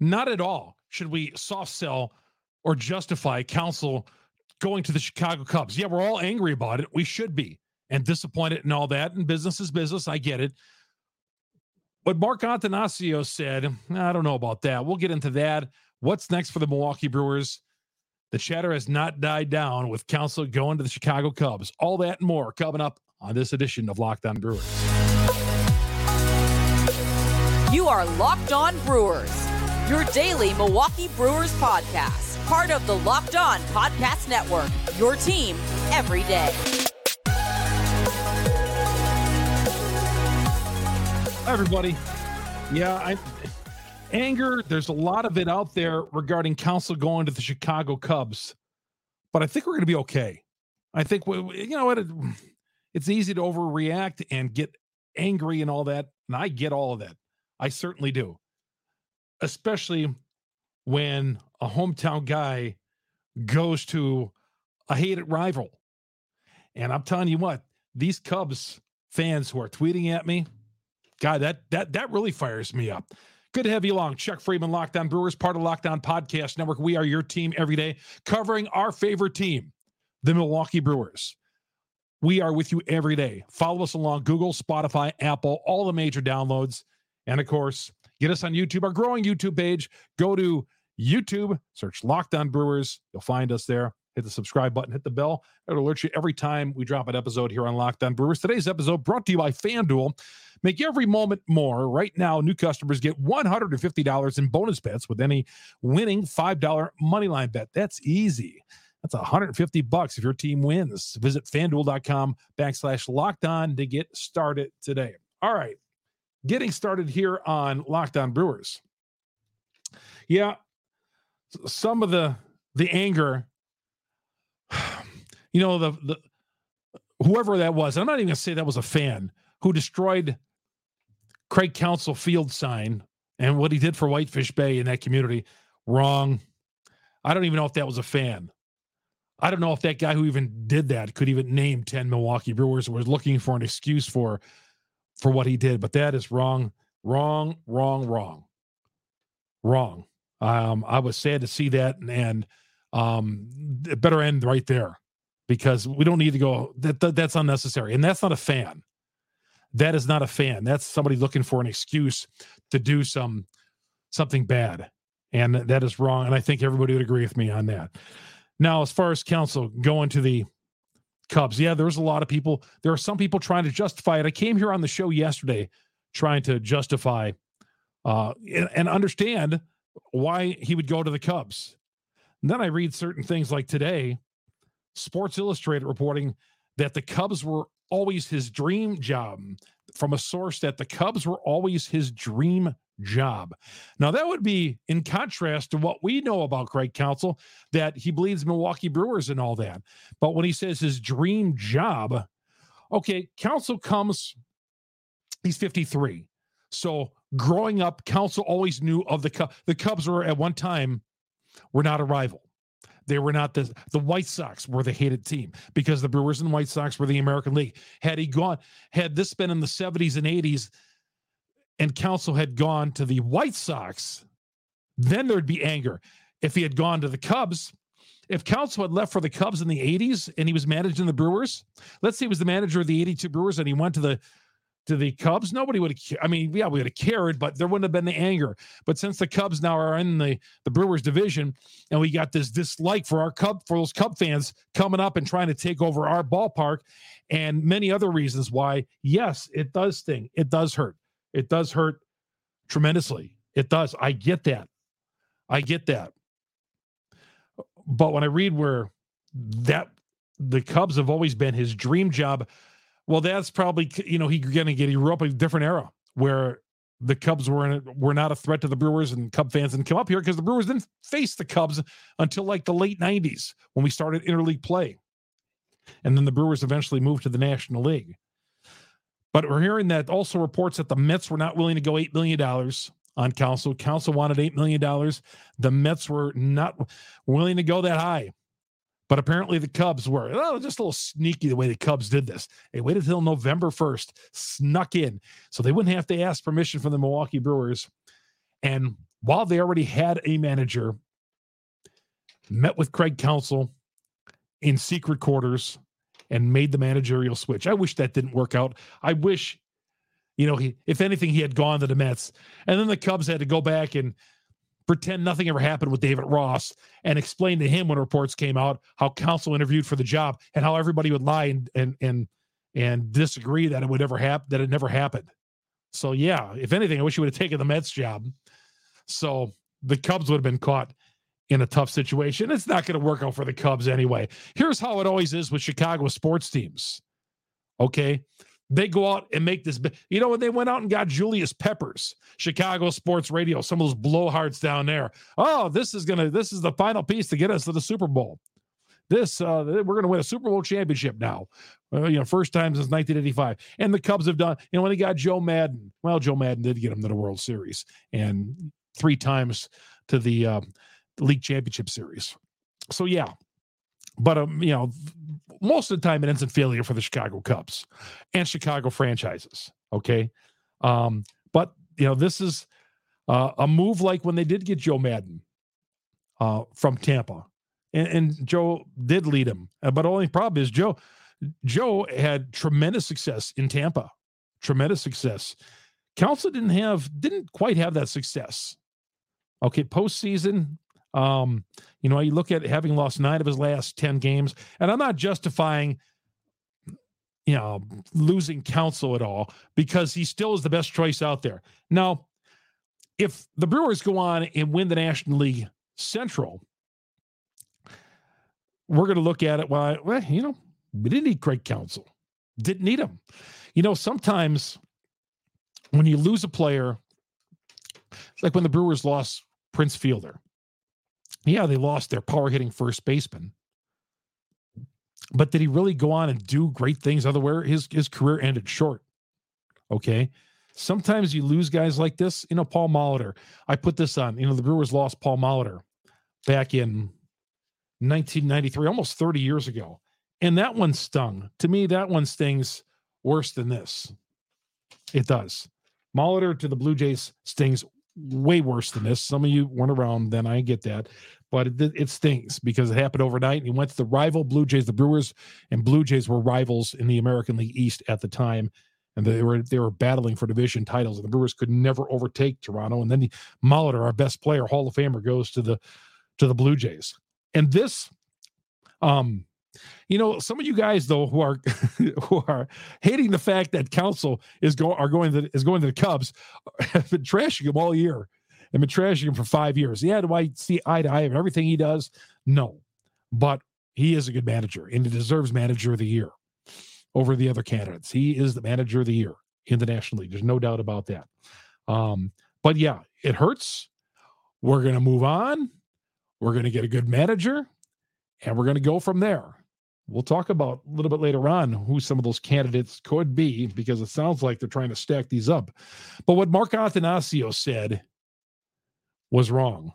Not at all should we soft sell or justify Counsell going to the Chicago Cubs. Yeah, we're all angry about it. We should be and disappointed and all that. And business is business. I get it. But Mark Attanasio said, I don't know about that. We'll get into that. What's next for the Milwaukee Brewers? The chatter has not died down with Counsell going to the Chicago Cubs. All that and more coming up on this edition of Locked On Brewers. You are Locked On Brewers, your daily Milwaukee Brewers podcast, part of the Locked On Podcast Network, your team every day. Hi, everybody. Yeah, I anger, there's a lot of it out there regarding Counsell going to the Chicago Cubs, but I think we're going to be okay. I think, we, you know what? It, it's easy to overreact and get angry and all that. And I get all of that. I certainly do. Especially when a hometown guy goes to a hated rival. And I'm telling you what, these Cubs fans who are tweeting at me, God, that that that really fires me up. Good to have you along. Chuck Freimund, Lockdown Brewers, part of Locked On Podcast Network. We are your team every day, covering our favorite team, the Milwaukee Brewers. We are with you every day. Follow us along Google, Spotify, Apple, all the major downloads. And of course, get us on YouTube, our growing YouTube page. Go to YouTube, search Locked On Brewers. You'll find us there. Hit the subscribe button, hit the bell. It'll alert you every time we drop an episode here on Locked On Brewers. Today's episode brought to you by FanDuel. Make every moment more. Right now, new customers get $150 in bonus bets with any winning $5 moneyline bet. That's easy. That's 150 bucks if your team wins. Visit fanduel.com backslash locked on to get started today. All right. Getting started here on Locked On Brewers. Yeah, some of the the anger, you know, the the whoever that was, I'm not even gonna say that was a fan who destroyed Craig Counsell field sign and what he did for Whitefish Bay in that community. Wrong. I don't even know if that was a fan. I don't know if that guy who even did that could even name 10 Milwaukee Brewers was looking for an excuse for for what he did, but that is wrong, wrong, wrong, wrong. Wrong. Um, I was sad to see that and, and um it better end right there because we don't need to go that, that that's unnecessary and that's not a fan that is not a fan. That's somebody looking for an excuse to do some something bad. And that is wrong. And I think everybody would agree with me on that. Now, as far as Counsell going to the Cubs, yeah, there's a lot of people. There are some people trying to justify it. I came here on the show yesterday trying to justify uh, and, and understand why he would go to the Cubs. And then I read certain things like today, Sports Illustrated reporting that the Cubs were always his dream job from a source that the Cubs were always his dream job. Now, that would be in contrast to what we know about Craig Counsell, that he believes Milwaukee Brewers and all that. But when he says his dream job, okay, Counsell comes, he's 53. So growing up, Counsell always knew of the Cubs. The Cubs were at one time were not a rival. They were not the the White Sox were the hated team because the Brewers and White Sox were the American League. Had he gone, had this been in the 70s and 80s, and Counsell had gone to the White Sox, then there'd be anger. If he had gone to the Cubs, if Counsell had left for the Cubs in the 80s and he was managing the Brewers, let's say he was the manager of the 82 Brewers and he went to the to the Cubs, nobody would have. I mean, yeah, we would have cared, but there wouldn't have been the anger. But since the Cubs now are in the the Brewers division, and we got this dislike for our Cub for those Cub fans coming up and trying to take over our ballpark, and many other reasons why, yes, it does sting. It does hurt. It does hurt tremendously. It does. I get that. I get that. But when I read where that the Cubs have always been his dream job well, that's probably you know he's gonna get he grew up a different era where the Cubs were in, were not a threat to the Brewers and Cub fans didn't come up here because the Brewers didn't face the Cubs until like the late '90s when we started interleague play, and then the Brewers eventually moved to the National League. But we're hearing that also reports that the Mets were not willing to go eight million dollars on Counsell. Counsell wanted eight million dollars. The Mets were not willing to go that high. But apparently the Cubs were oh, just a little sneaky the way the Cubs did this. They waited until November 1st, snuck in. So they wouldn't have to ask permission from the Milwaukee Brewers. And while they already had a manager, met with Craig Counsell in secret quarters and made the managerial switch. I wish that didn't work out. I wish, you know, he, if anything, he had gone to the Mets. And then the Cubs had to go back and pretend nothing ever happened with David Ross and explain to him when reports came out how Counsell interviewed for the job and how everybody would lie and and and and disagree that it would ever happen that it never happened. So yeah, if anything, I wish he would have taken the Mets job. So the Cubs would have been caught in a tough situation. It's not going to work out for the Cubs anyway. Here's how it always is with Chicago sports teams. Okay. They go out and make this. You know, when they went out and got Julius Peppers, Chicago Sports Radio, some of those blowhards down there. Oh, this is gonna. This is the final piece to get us to the Super Bowl. This uh, we're gonna win a Super Bowl championship now. You know, first time since 1985. And the Cubs have done. You know, when they got Joe Maddon, Well, Joe Maddon did get them to the World Series and three times to the uh, league championship series. So yeah, but um, you know, most of the time it ends in failure for the Chicago Cubs and Chicago franchises. Okay, um, but you know, this is uh, a move like when they did get Joe Maddon uh, from Tampa, and, and Joe did lead him. Uh, but only problem is Joe. Joe had tremendous success in Tampa, tremendous success. Counsell didn't have, didn't quite have that success. Okay, postseason, um, you know, you look at having lost nine of his last 10 games, and I'm not justifying, you know, losing Counsell at all because he still is the best choice out there. Now, if the Brewers go on and win the National League Central, we're going to look at it. Why, well, you know, we didn't need Craig Counsell, didn't need him. You know, sometimes when you lose a player, it's like when the Brewers lost Prince Fielder, yeah, they lost their power hitting first baseman. But did he really go on and do great things otherwhere? His his career ended short. Okay. Sometimes you lose guys like this. You know, Paul Molitor. I put this on. You know, the Brewers lost Paul Molitor back in 1993, almost 30 years ago. And that one stung. To me, that one stings worse than this. It does. Molitor to the Blue Jays stings way worse than this. Some of you weren't around then. I get that, but it, it stings because it happened overnight. And he went to the rival Blue Jays. The Brewers and Blue Jays were rivals in the American League East at the time, and they were they were battling for division titles. And the Brewers could never overtake Toronto. And then the Molitor, our best player, Hall of Famer, goes to the to the Blue Jays. And this, um, you know, some of you guys though who are who are hating the fact that Counsell is going are going to is going to the Cubs have been trashing him all year and been trashing him for five years. Yeah, do I see eye to eye of everything he does? No, but he is a good manager and he deserves manager of the year over the other candidates. He is the manager of the year in the National League. There's no doubt about that. Um, but yeah, it hurts. We're going to move on. We're going to get a good manager and we're going to go from there. We'll talk about a little bit later on who some of those candidates could be because it sounds like they're trying to stack these up. But what Mark Attanasio said was wrong.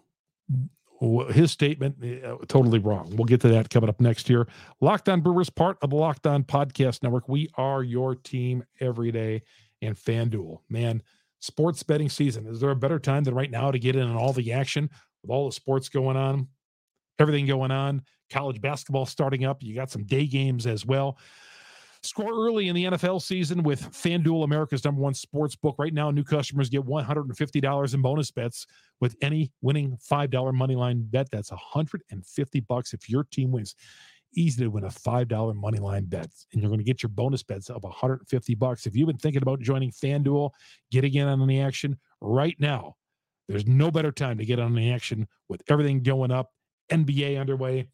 His statement, uh, totally wrong. We'll get to that coming up next year. Locked On Brewers, part of the Locked On Podcast Network. We are your team every day. And FanDuel, man, sports betting season. Is there a better time than right now to get in on all the action with all the sports going on, everything going on? College basketball starting up. You got some day games as well. Score early in the NFL season with FanDuel, America's number one sports book. Right now, new customers get $150 in bonus bets with any winning $5 money line bet. That's 150 bucks if your team wins. Easy to win a $5 money line bet. And you're going to get your bonus bets of 150 bucks. If you've been thinking about joining FanDuel, getting in on the action right now, there's no better time to get on the action with everything going up, NBA underway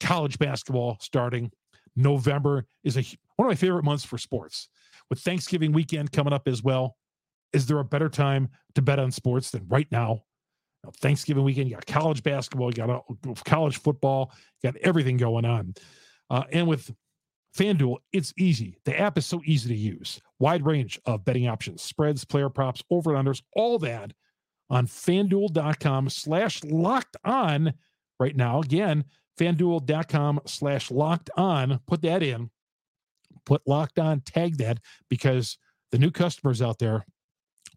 college basketball starting. November is a one of my favorite months for sports. With Thanksgiving weekend coming up as well, is there a better time to bet on sports than right now? Thanksgiving weekend, you got college basketball, you got college football, you got everything going on. Uh, and with FanDuel, it's easy. The app is so easy to use. Wide range of betting options, spreads, player props, over and unders, all that on fanduel.com slash locked on right now. Again, fanduel.com slash locked on. Put that in. Put locked on, tag that because the new customers out there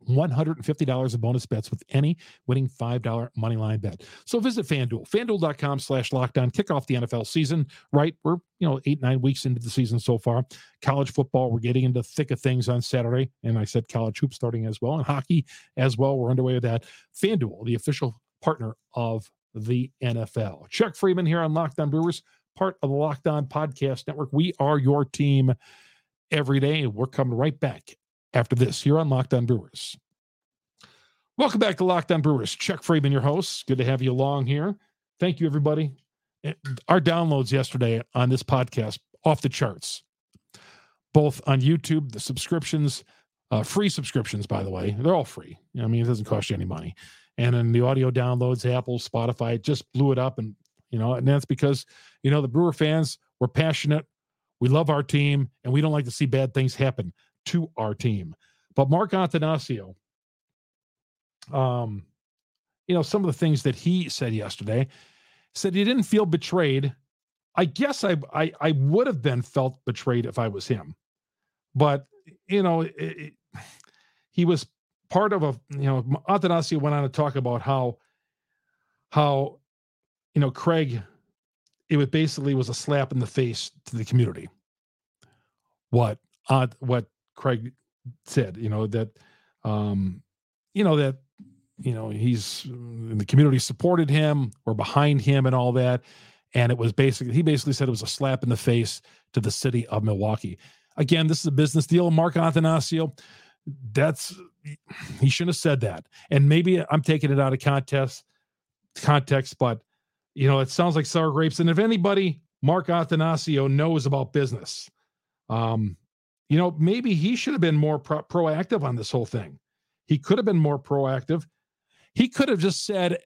$150 of bonus bets with any winning $5 money line bet. So visit FanDuel, fanduel.com slash lockdown. Kick off the NFL season, right? We're, you know, eight, nine weeks into the season so far. College football, we're getting into thick of things on Saturday. And I said college hoops starting as well, and hockey as well. We're underway with that. FanDuel, the official partner of the NFL. Chuck Freimund here on Locked On Brewers, part of the Locked On Podcast Network. We are your team every day. We're coming right back after this here on Locked On Brewers. Welcome back to Locked On Brewers. Chuck Freimund, your host. Good to have you along here. Thank you, everybody. Our downloads yesterday on this podcast off the charts, both on YouTube, the subscriptions, uh, free subscriptions, by the way. They're all free. I mean, it doesn't cost you any money. And then the audio downloads, Apple, Spotify, just blew it up. And, you know, and that's because, you know, the Brewer fans, we're passionate. We love our team and we don't like to see bad things happen to our team. But Mark Attanasio, um, you know, some of the things that he said yesterday said he didn't feel betrayed. I guess I I, I would have been felt betrayed if I was him, but you know, it, it, he was part of a you know Attanasio went on to talk about how how you know Craig it was basically was a slap in the face to the community. What uh, what Craig said, you know, that, um, you know, that, you know, he's the community supported him or behind him and all that. And it was basically, he basically said it was a slap in the face to the city of Milwaukee. Again, this is a business deal. Mark Attanasio, that's, he shouldn't have said that. And maybe I'm taking it out of context, context, but, you know, it sounds like sour grapes. And if anybody, Mark Attanasio knows about business, um, you know, maybe he should have been more pro- proactive on this whole thing. He could have been more proactive. He could have just said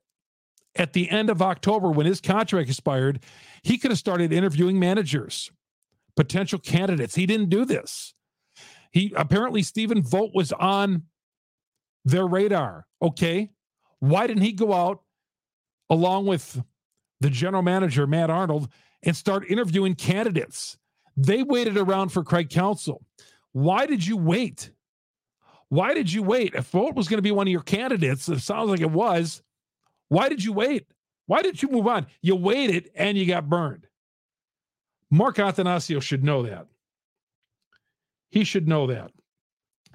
at the end of October when his contract expired, he could have started interviewing managers, potential candidates. He didn't do this. He apparently Stephen Vogt was on their radar. Okay. Why didn't he go out along with the general manager, Matt Arnold, and start interviewing candidates? They waited around for Craig Counsell. Why did you wait? Why did you wait? If Vogt was going to be one of your candidates, it sounds like it was. Why did you wait? Why did you move on? You waited and you got burned. Mark Attanasio should know that. He should know that.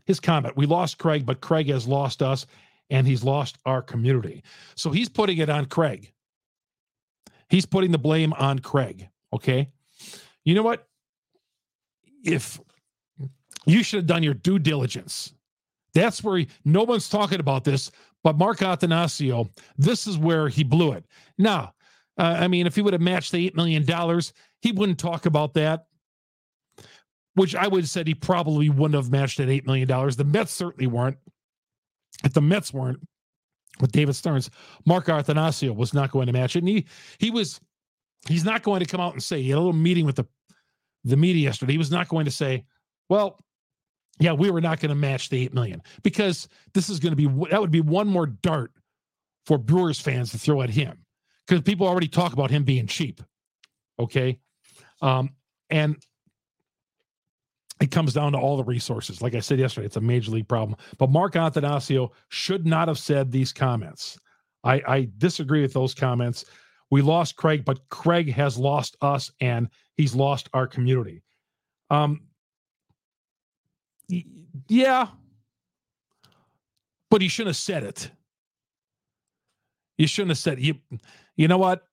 His comment We lost Craig, but Craig has lost us and he's lost our community. So he's putting it on Craig. He's putting the blame on Craig. Okay. You know what? if you should have done your due diligence. That's where he, no one's talking about this, but Mark Attanasio, this is where he blew it. Now, uh, I mean, if he would have matched the $8 million, he wouldn't talk about that, which I would have said he probably wouldn't have matched at $8 million. The Mets certainly weren't. If the Mets weren't with David Stearns, Mark Attanasio was not going to match it. And he, he was, he's not going to come out and say, he had a little meeting with the the media yesterday, he was not going to say, well, yeah, we were not going to match the 8 million because this is going to be, that would be one more dart for Brewers fans to throw at him because people already talk about him being cheap. Okay. Um, and it comes down to all the resources. Like I said yesterday, it's a major league problem. But Mark Attanasio should not have said these comments. I, I disagree with those comments. We lost Craig, but Craig has lost us and he's lost our community. Um, yeah, but he shouldn't have said it. You shouldn't have said you. You know what?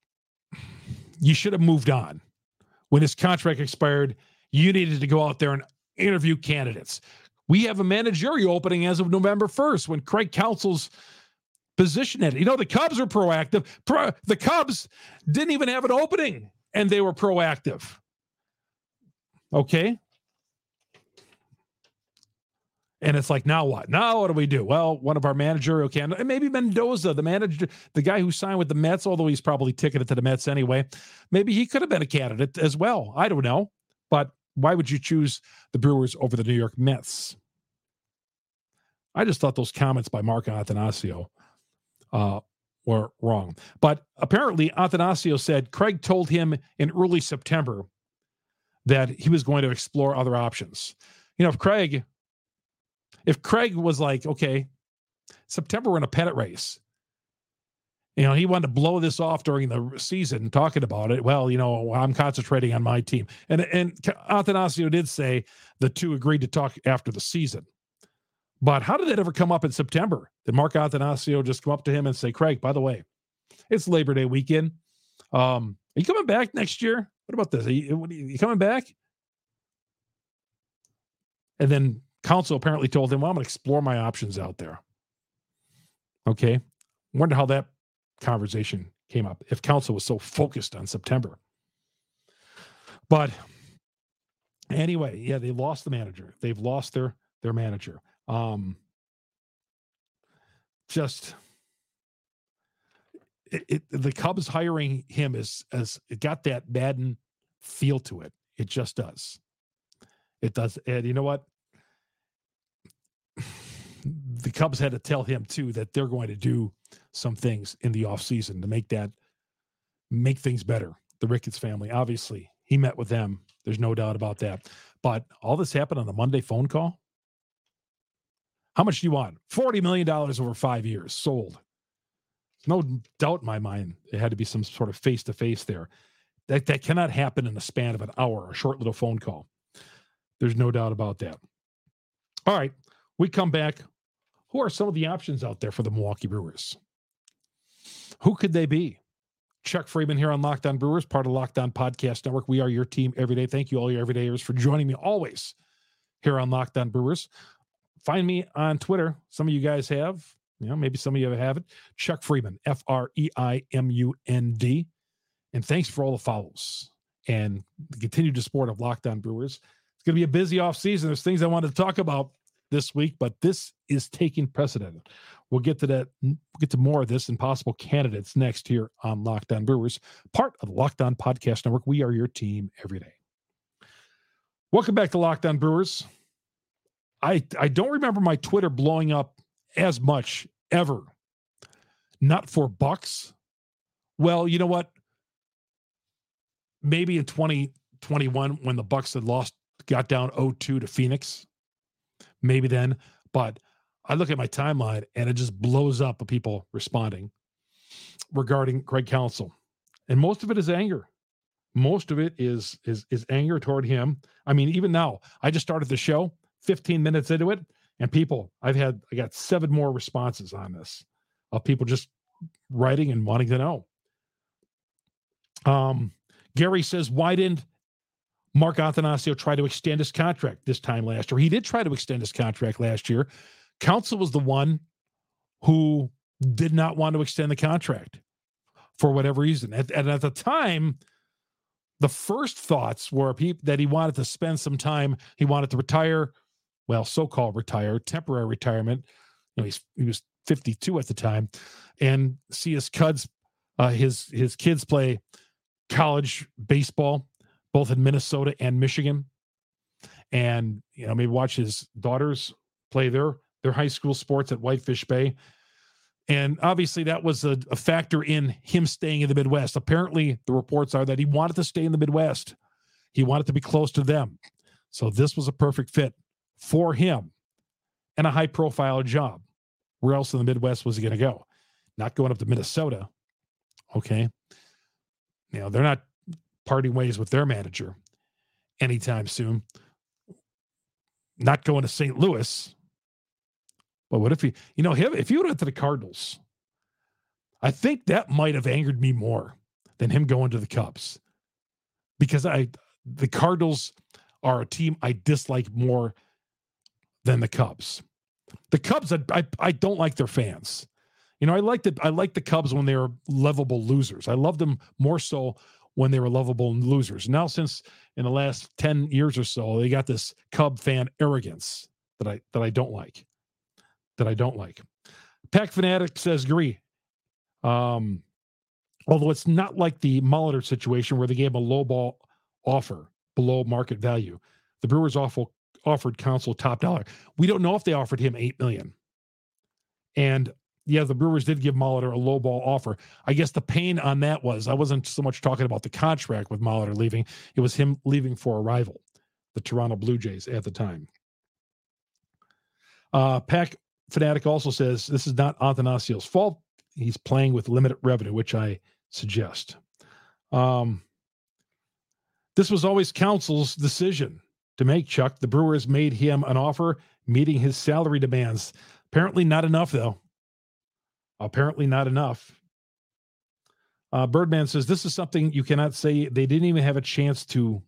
You should have moved on when his contract expired. You needed to go out there and interview candidates. We have a managerial opening as of November 1st when Craig Counsell's position it. You know, the Cubs are proactive. Pro, the Cubs didn't even have an opening and they were proactive. Okay. And it's like, now what? Now what do we do? Well, one of our managerial candidates, maybe Mendoza, the manager, the guy who signed with the Mets, although he's probably ticketed to the Mets anyway, maybe he could have been a candidate as well. I don't know. But why would you choose the Brewers over the New York Mets? I just thought those comments by Mark Attanasio uh, were wrong. But apparently, Attanasio said Craig told him in early September that he was going to explore other options. You know, if Craig, if Craig was like, okay, September, we're in a pennant race. You know, he wanted to blow this off during the season, talking about it. Well, you know, I'm concentrating on my team, and and Attanasio did say the two agreed to talk after the season. But how did that ever come up in September? Did Mark Attanasio just come up to him and say, "Craig, by the way, it's Labor Day weekend. Um, are you coming back next year? What about this? Are you, are you coming back?" And then Counsell apparently told him, "Well, I'm going to explore my options out there." Okay, wonder how that conversation came up if Counsell was so focused on September. But anyway, yeah, they lost the manager. They've lost their their manager. Um, just it, it, the Cubs hiring him is as it got that Maddon feel to it. It just does. It does. And you know what? The Cubs had to tell him too that they're going to do some things in the offseason to make that make things better. The Ricketts family, obviously, he met with them. There's no doubt about that. But all this happened on a Monday phone call. How much do you want? $40 million over five years sold. No doubt in my mind, it had to be some sort of face to face there. That, that cannot happen in the span of an hour, a short little phone call. There's no doubt about that. All right, we come back. Who are some of the options out there for the Milwaukee Brewers? Who could they be? Chuck Freimund here on Locked On Brewers, part of Locked On Podcast Network. We are your team every day. Thank you, all your everydayers, for joining me always here on Locked On Brewers. Find me on Twitter. Some of you guys have, you know, maybe some of you have it. Chuck Freimund, F R E I M U N D. And thanks for all the follows and the continued support of Locked On Brewers. It's going to be a busy off season. There's things I wanted to talk about this week, but this is taking precedent. We'll get to that. Mm, we'll get to more of this and possible candidates next here on Locked On Brewers, part of the Locked On Podcast Network. We are your team every day. Welcome back to Locked On Brewers. I I don't remember my Twitter blowing up as much ever. Not for bucks. Well, you know what? Maybe in 2021 when the Bucks had lost got down 0-2 to Phoenix. Maybe then, but I look at my timeline and it just blows up of people responding regarding Craig Counsell. And most of it is anger. Most of it is is is anger toward him. I mean, even now, I just started the show 15 minutes into it, and people, I've had I got seven more responses on this of people just writing and wanting to know. Um, Gary says, why didn't Mark Attanasio tried to extend his contract this time last year? He did try to extend his contract last year. Counsell was the one who did not want to extend the contract for whatever reason. And, at the time, the first thoughts were that he wanted to spend some time. He wanted to retire, well, so-called retire, temporary retirement. You know, he was 52 at the time, and see his kids, uh, his his kids play college baseball, both in Minnesota and Michigan, and you know maybe watch his daughters play their their high school sports at Whitefish Bay. And obviously, that was a, a, factor in him staying in the Midwest. Apparently, the reports are that he wanted to stay in the Midwest, he wanted to be close to them. So, this was a perfect fit for him and a high profile job. Where else in the Midwest was he going to go? Not going up to Minnesota. Okay. You know, they're not parting ways with their manager anytime soon. Not going to St. Louis. But what if he, you know, him, if he went to the Cardinals, I think that might have angered me more than him going to the Cubs because I, the Cardinals are a team I dislike more than the Cubs. The Cubs, I, I, I don't like their fans. You know, I like the I like the Cubs when they were lovable losers. I loved them more so when they were lovable losers. Now, since in the last ten years or so, they got this Cub fan arrogance that I that I don't like that I don't like. Pack Fanatic says agree. Um, although it's not like the Molitor situation where they gave a low ball offer below market value. The Brewers awful offered Counsell top dollar. We don't know if they offered him eight million. And yeah, the Brewers did give Molitor a low ball offer. I guess the pain on that was I wasn't so much talking about the contract with Molitor leaving; it was him leaving for a rival, the Toronto Blue Jays at the time. Uh, Pack Fanatic also says this is not Attanasio's fault. He's playing with limited revenue, which I suggest. Um, this was always Counsell's decision to make, Chuck. The Brewers made him an offer meeting his salary demands. Apparently, not enough, though. Apparently, not enough. Uh, Birdman says this is something you cannot say. They didn't even have a chance to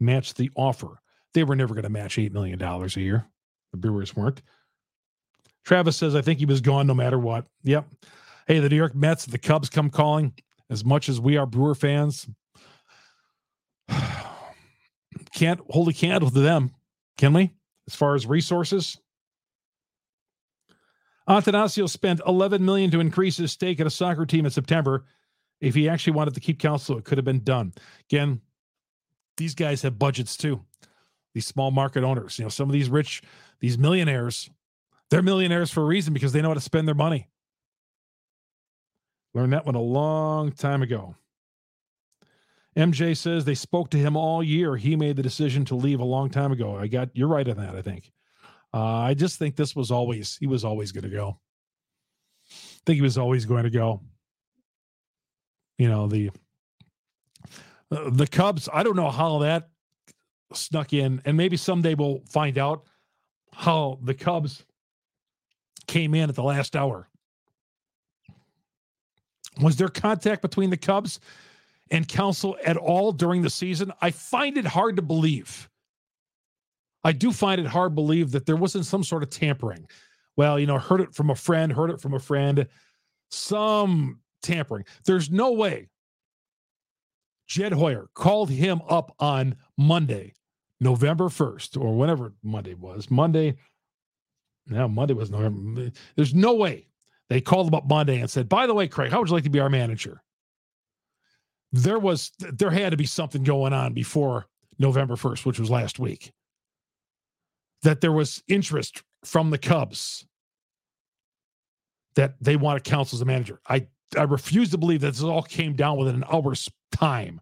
match the offer. They were never going to match $8 million a year. The Brewers weren't. Travis says, I think he was gone no matter what. Yep. Hey, the New York Mets, the Cubs come calling. As much as we are Brewer fans, can't hold a candle to them, can we? As far as resources, Attanasio spent 11 million to increase his stake in a soccer team in September. If he actually wanted to keep Counsell, it could have been done. Again, these guys have budgets too. These small market owners, you know, some of these rich, these millionaires, they're millionaires for a reason because they know how to spend their money. Learned that one a long time ago. MJ says they spoke to him all year. He made the decision to leave a long time ago. I got you're right on that. I think. Uh, I just think this was always he was always going to go. I think he was always going to go. You know the uh, the Cubs. I don't know how that snuck in, and maybe someday we'll find out how the Cubs came in at the last hour. Was there contact between the Cubs and Counsell at all during the season? I find it hard to believe. I do find it hard to believe that there wasn't some sort of tampering. Well, you know, heard it from a friend, heard it from a friend, some tampering. There's no way Jed Hoyer called him up on Monday, November 1st, or whenever Monday was. Monday, now Monday was November. There's no way they called him up Monday and said, by the way, Craig, how would you like to be our manager? There was, there had to be something going on before November 1st, which was last week that there was interest from the Cubs that they wanted Counsell as a manager. I I refuse to believe that this all came down within an hour's time.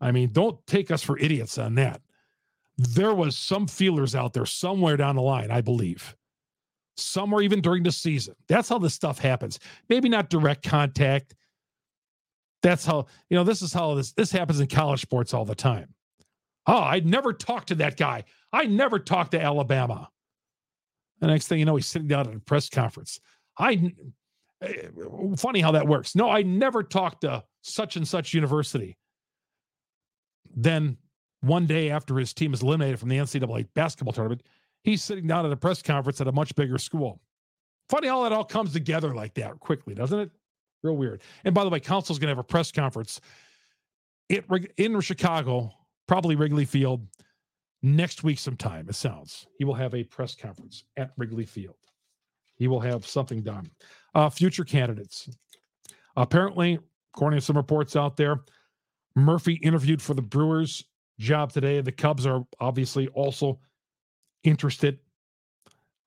I mean, don't take us for idiots on that. There was some feelers out there somewhere down the line, I believe. Somewhere even during the season. That's how this stuff happens. Maybe not direct contact. That's how, you know, this is how this this happens in college sports all the time. Oh, I'd never talked to that guy. I never talked to Alabama. The next thing you know, he's sitting down at a press conference. I eh, funny how that works. No, I never talked to such and such university. Then one day after his team is eliminated from the NCAA basketball tournament, he's sitting down at a press conference at a much bigger school. Funny how that all comes together like that quickly, doesn't it? Real weird. And by the way, Counsell's going to have a press conference it, in Chicago, probably Wrigley Field, next week sometime, it sounds. He will have a press conference at Wrigley Field. He will have something done. Uh, future candidates. Apparently, according to some reports out there, Murphy interviewed for the Brewers job today. The Cubs are obviously also interested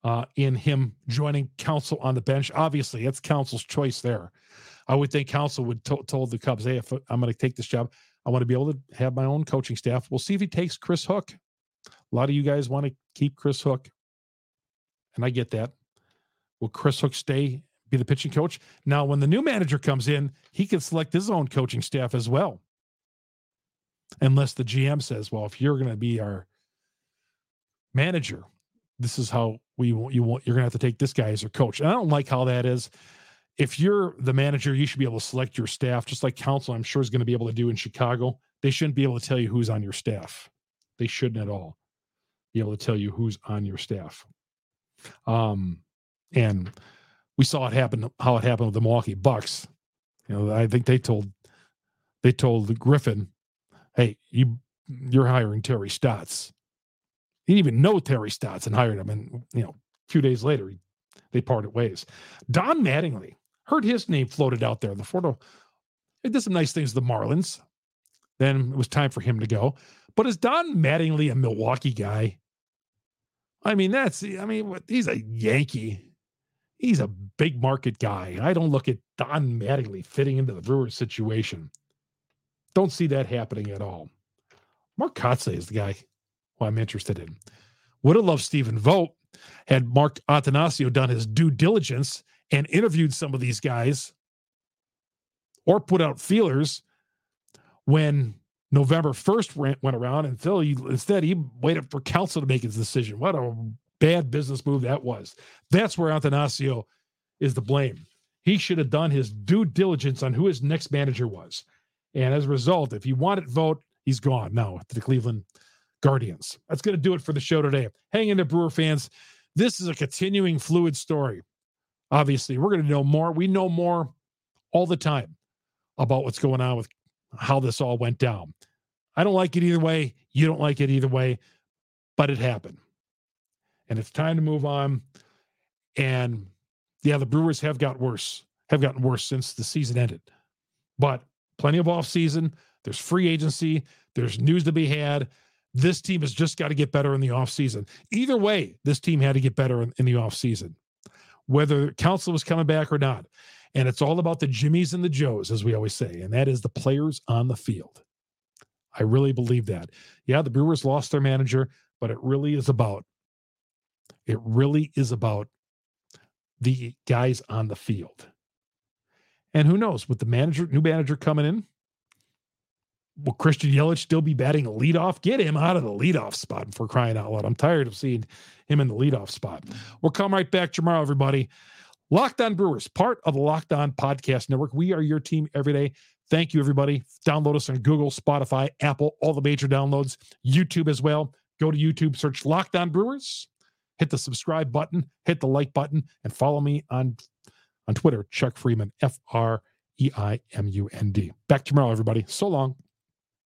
uh, in him joining Counsell on the bench. Obviously, it's Counsell's choice there. I would think Council would to- told the Cubs, "Hey, if I'm going to take this job, I want to be able to have my own coaching staff. We'll see if he takes Chris Hook. A lot of you guys want to keep Chris Hook, and I get that. Will Chris Hook stay, be the pitching coach? Now, when the new manager comes in, he can select his own coaching staff as well. Unless the GM says, well, if you're going to be our manager, this is how we want you want you're going to have to take this guy as your coach. And I don't like how that is. If you're the manager, you should be able to select your staff, just like Counsell, I'm sure, is going to be able to do in Chicago. They shouldn't be able to tell you who's on your staff. They shouldn't at all be able to tell you who's on your staff. Um, and we saw it happen how it happened with the Milwaukee Bucks. You know, I think they told they told Griffin, "Hey, you you're hiring Terry Stotts." He didn't even know Terry Stotts and hired him, and you know, a few days later, he, they parted ways. Don Mattingly heard his name floated out there. The Florida, he did some nice things. The Marlins. Then it was time for him to go. But is Don Mattingly a Milwaukee guy? I mean, that's, I mean, he's a Yankee. He's a big market guy. I don't look at Don Mattingly fitting into the Brewers situation. Don't see that happening at all. Mark Kotsay is the guy who I'm interested in. Would have loved Stephen Vogt. Had Mark Attanasio done his due diligence and interviewed some of these guys or put out feelers when November 1st went around and Phil, he, instead, he waited for Counsell to make his decision. What a bad business move that was. That's where Attanasio is to blame. He should have done his due diligence on who his next manager was. And as a result, if he wanted Vogt, he's gone now to the Cleveland Guardians. That's going to do it for the show today. Hang in there, Brewer fans. This is a continuing fluid story. Obviously, we're going to know more. We know more all the time about what's going on with how this all went down. I don't like it either way. You don't like it either way, but it happened. And it's time to move on. And yeah, the Brewers have got worse, have gotten worse since the season ended. But plenty of off season. There's free agency. There's news to be had. This team has just got to get better in the off season. Either way, this team had to get better in, in the off season, whether Counsell was coming back or not. And it's all about the Jimmies and the Joes, as we always say, and that is the players on the field. I really believe that. Yeah, the Brewers lost their manager, but it really is about it really is about the guys on the field. And who knows, with the manager, new manager coming in, will Christian Yelich still be batting a leadoff? Get him out of the leadoff spot for crying out loud. I'm tired of seeing him in the leadoff spot. We'll come right back tomorrow, everybody. Locked On Brewers, part of the Locked On Podcast Network. We are your team every day. Thank you, everybody. Download us on Google, Spotify, Apple, all the major downloads, YouTube as well. Go to YouTube, search Locked On Brewers, hit the subscribe button, hit the like button, and follow me on on Twitter, Chuck Freimund, F R E I M U N D. Back tomorrow, everybody. So long.